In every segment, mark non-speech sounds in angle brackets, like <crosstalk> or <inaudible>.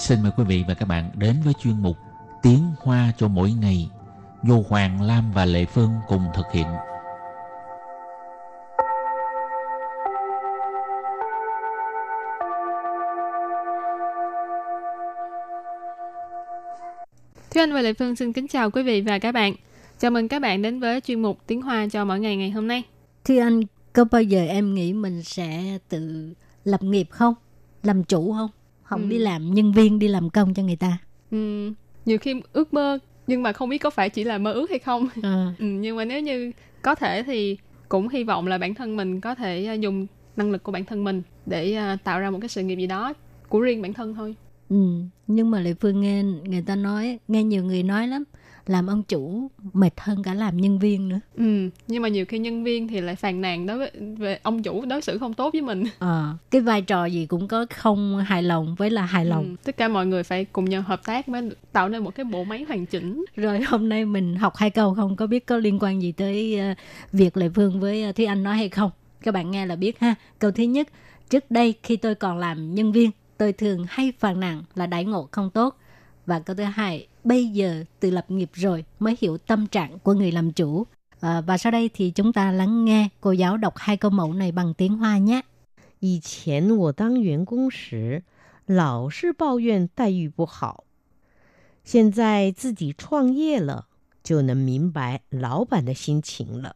Xin mời quý vị và các bạn đến với chuyên mục Tiếng Hoa cho mỗi ngày do Hoàng Lam và Lệ Phương cùng thực hiện. Thúy Anh và Lệ Phương xin kính chào quý vị và các bạn. Chào mừng các bạn đến với chuyên mục Tiếng Hoa cho mỗi ngày ngày hôm nay. Thúy Anh, có bao giờ em nghĩ mình sẽ tự lập nghiệp không? Làm chủ không? Không Ừ. đi làm nhân viên, đi làm công cho người ta. Ừm, nhiều khi ước mơ nhưng mà không biết có phải chỉ là mơ ước hay không. <laughs> Ờ, Ừ, nhưng mà nếu như có thể thì cũng hy vọng là bản thân mình có thể à, dùng năng lực của bản thân mình để à, tạo ra một cái sự nghiệp gì đó của riêng bản thân thôi. ừ. Nhưng mà Lệ Phương nghe người ta nói, nghe nhiều người nói lắm, làm ông chủ mệt hơn cả làm nhân viên nữa. Ừ, nhưng mà nhiều khi nhân viên thì lại phàn nàn đối với về ông chủ đối xử không tốt với mình. <laughs> Ờ, cái vai trò gì cũng có không hài lòng với là hài lòng. Ừ, tất cả mọi người phải cùng nhau hợp tác mới tạo nên một cái bộ máy hoàn chỉnh. Rồi hôm nay mình học hai câu không có biết có liên quan gì tới ờ, việc Lệ Phương với ờ, Thúy Anh nói hay không. Các bạn nghe là biết ha. Câu thứ nhất, trước đây khi tôi còn làm nhân viên, tôi thường hay phàn nàn là đãi ngộ không tốt. Và câu thứ hai, bây giờ tự lập nghiệp rồi mới hiểu tâm trạng của người làm chủ. À, và sau đây thì chúng ta lắng nghe cô giáo đọc hai câu mẫu này bằng tiếng Hoa nhé. 以前我当员工时，老是抱怨待遇不好，现在自己创业了，就能明白老板的心情了。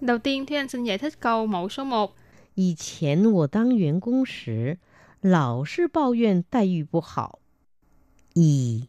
Đầu tiên thì anh xin giải thích câu mẫu số 1. 以前我当员工时，老是抱怨待遇不好。以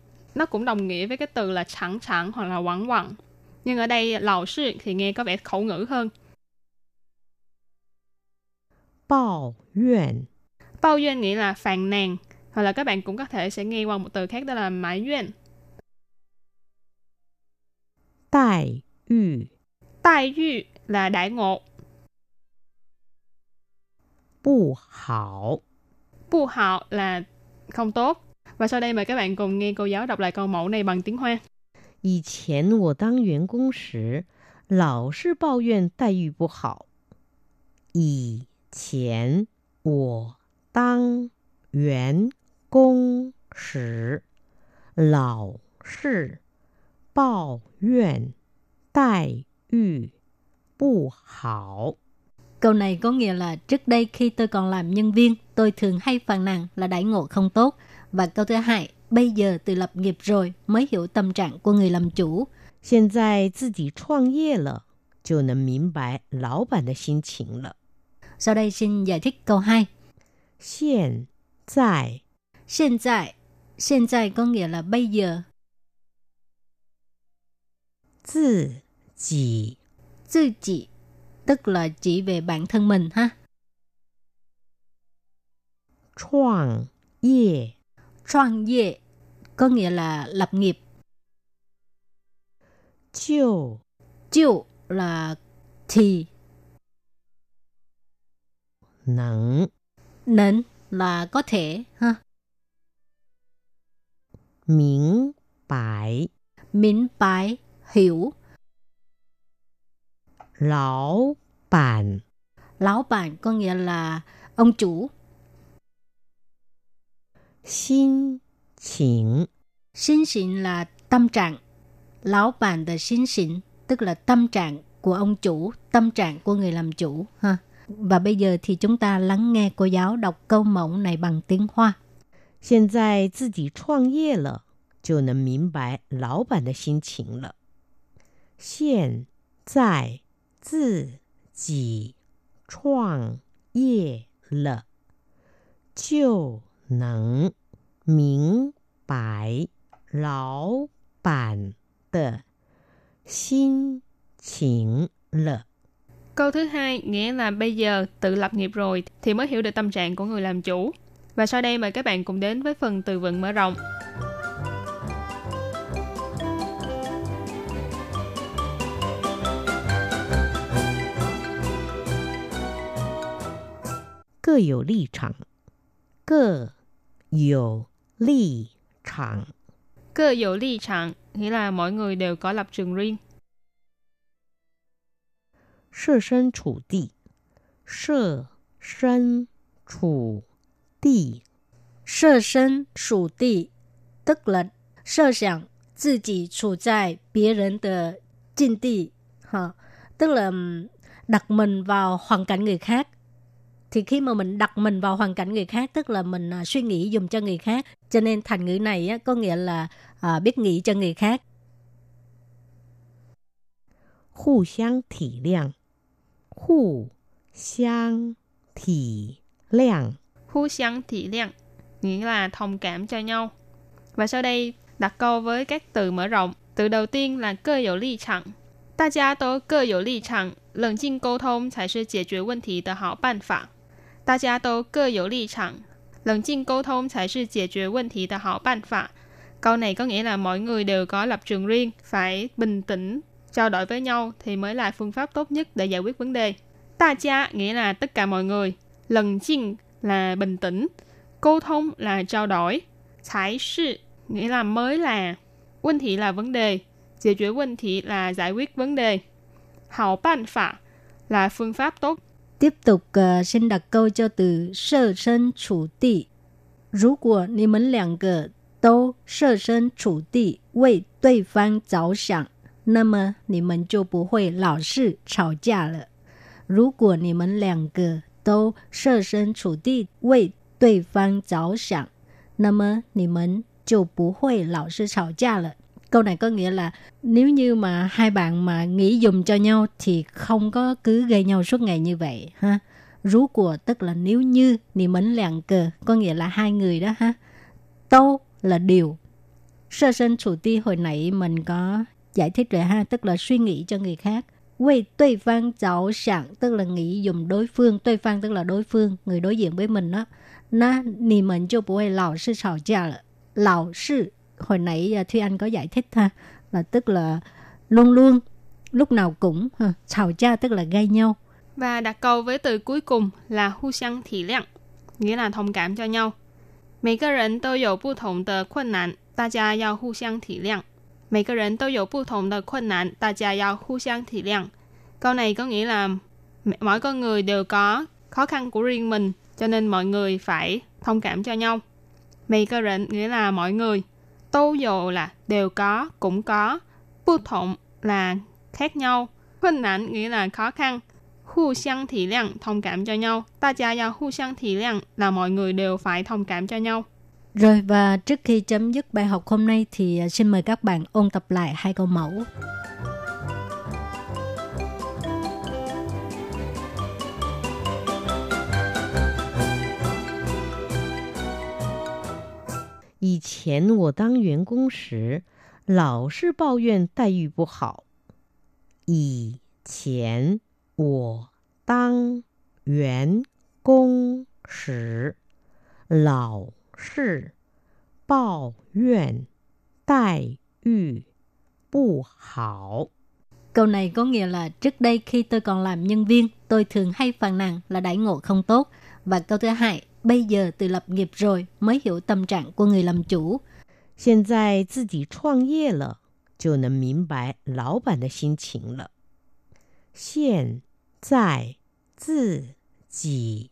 nó cũng đồng nghĩa với cái từ là chẳng chẳng hoặc là quẳng quẳng. Nhưng ở đây lão sư thì nghe có vẻ khẩu ngữ hơn. Bao yuan Bao yuan nghĩa là phàn nàn. Hoặc là các bạn cũng có thể sẽ nghe qua một từ khác đó là mãi yuan. đại yu đại yu là đại ngộ. Bù hảo Bù hảo là không tốt. Và sau đây mời các bạn cùng nghe cô giáo đọc lại câu mẫu này bằng tiếng Hoa. 以前我当员工时，老是抱怨待遇不好。以前我当员工时，老是抱怨待遇不好。 Câu này có nghĩa là trước đây khi tôi còn làm nhân viên, tôi thường hay phàn nàn là đãi ngộ không tốt. Và câu thứ hai, bây giờ tự lập nghiệp rồi mới hiểu tâm trạng của người làm chủ. 现在自己创业了，就能明白老板的心情了。 Sau đây xin giải thích câu 2. 现在 Hiện tại, hiện tại có nghĩa là bây giờ. 自己 Tự chỉ, tức là chỉ về bản thân mình ha. 创业 创业 có nghĩa là lập nghiệp. Chiều Chiều là thì. Nắng Nắng là có thể. ha. Miễn bài Miễn bài hiểu. Lão bản Lão bản có nghĩa là ông chủ. 心情 Xin xịn là tâm trạng. Lão bản de xin xịn tức là tâm trạng của ông chủ, tâm trạng của người làm chủ. ha. Và bây giờ thì chúng ta lắng nghe cô giáo đọc câu mẫu này bằng tiếng Hoa. 现在自己创业了，就能明白老板的心情了。现在自己创业了，就 能明白老板的心情了。Câu thứ hai nghĩa là bây giờ tự lập nghiệp rồi thì mới hiểu được tâm trạng của người làm chủ. Và sau đây mời các bạn cùng đến với phần từ vựng mở rộng. Cơ 有立场，各有立场， Cơ dụ ly trạng nghĩa là mỗi người đều có lập trường riêng. 设身处地，设身处地，设身处地 tức là sơ sẵn 自己处在别人的境地ha. tức là ừm, đặt mình vào hoàn cảnh người khác thì khi mà mình đặt mình vào hoàn cảnh người khác tức là mình à, suy nghĩ dùng cho người khác cho nên thành ngữ này á, có nghĩa là à, biết nghĩ cho người khác 互相体谅，互相体谅， Hu xiang thị liang nghĩa là thông cảm cho nhau. Và sau đây đặt câu với các từ mở rộng. Từ đầu tiên là cơ有立场。大家都各有立场，冷静沟通才是解决问题的好办法。 大家都各有立场，冷静沟通才是解决问题的好办法。Câu này có nghĩa là mọi người đều có lập trường riêng, phải bình tĩnh, trao đổi với nhau thì mới là phương pháp tốt nhất để giải quyết vấn đề. Ta cha nghĩa là tất cả mọi người, lần chinh là bình tĩnh, câu thông là trao đổi, thái sự nghĩa là mới là, vấn thị là vấn đề, giải quyết vấn thị là giải quyết vấn đề, hảo ban phạ là phương pháp tốt. tiếp tục uh, xin đặt câu cho từ sơ sân chủ tị. Nếu quả ni mến lạng gờ đâu sơ sân chủ tị vì đối phương giáo sẵn, nà mơ ni mến chô bù hội lão sư chào gia lợ. Nếu quả ni mến lạng gờ đâu sơ sân chủ tị vì đối phương giáo sẵn, nà mơ ni mến chô bù hội lão sư chào gia lợ câu này có nghĩa là nếu như mà hai bạn mà nghĩ dùng cho nhau thì không có cứ gây nhau suốt ngày như vậy, ha? Rú của tức là nếu như thì mến lạng cờ, có nghĩa là hai người đó, ha? Tô là điều. Sơ sinh chủ ti hồi nãy mình có giải thích rồi, ha? Tức là suy nghĩ cho người khác. Quay đối phương cháu sẵn tức là nghĩ dùng đối phương. Đối phương tức là đối phương, người đối diện với mình đó. Na, nì mình cho bố lão sư sào gia lão sư hồi nãy à, Thúy Anh có giải thích ha là tức là luôn luôn lúc nào cũng ha,吵架tức là gây nhau Và đặt câu với từ cuối cùng là hu xiang thị liang, nghĩa là thông cảm cho nhau. 每个人都有不同的困难，大家要互相体谅。每个人都有不同的困难，大家要互相体谅。Câu này có nghĩa là m- mỗi con người đều có khó khăn của riêng mình, cho nên mọi người phải thông cảm cho nhau. Mấy cái rỉnh nghĩa là mọi người. Tô dồ là đều có, cũng có. Bù thổng là khác nhau. 困 nạn nghĩa là khó khăn. Hù xiang thị lượng, thông cảm cho nhau. Ta gia ya hù xiang thị lượng là mọi người đều phải thông cảm cho nhau. rồi và trước khi chấm dứt bài học hôm nay thì à, xin mời các bạn ôn tập lại hai câu mẫu 以前我当员工时，老是抱怨待遇不好。以前我当员工时，老是抱怨待遇不好。 câu này có nghĩa là trước đây khi tôi còn làm nhân viên tôi thường hay phàn nàn là đãi ngộ không tốt và câu thứ hai bây giờ từ lập nghiệp rồi mới hiểu tâm trạng của người làm chủ 现在自己创业了，就能明白老板的心情了。现在自己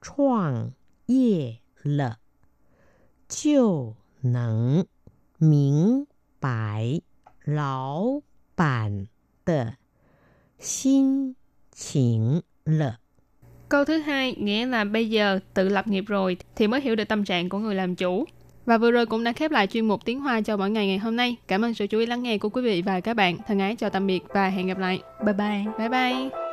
创业了，就能明白老板的心情了。 Câu thứ hai nghĩa là bây giờ tự lập nghiệp rồi thì mới hiểu được tâm trạng của người làm chủ. Và vừa rồi cũng đã khép lại chuyên mục tiếng Hoa cho mỗi ngày ngày hôm nay. Cảm ơn sự chú ý lắng nghe của quý vị và các bạn. Thân ái chào tạm biệt và hẹn gặp lại. bye bye Bye bye.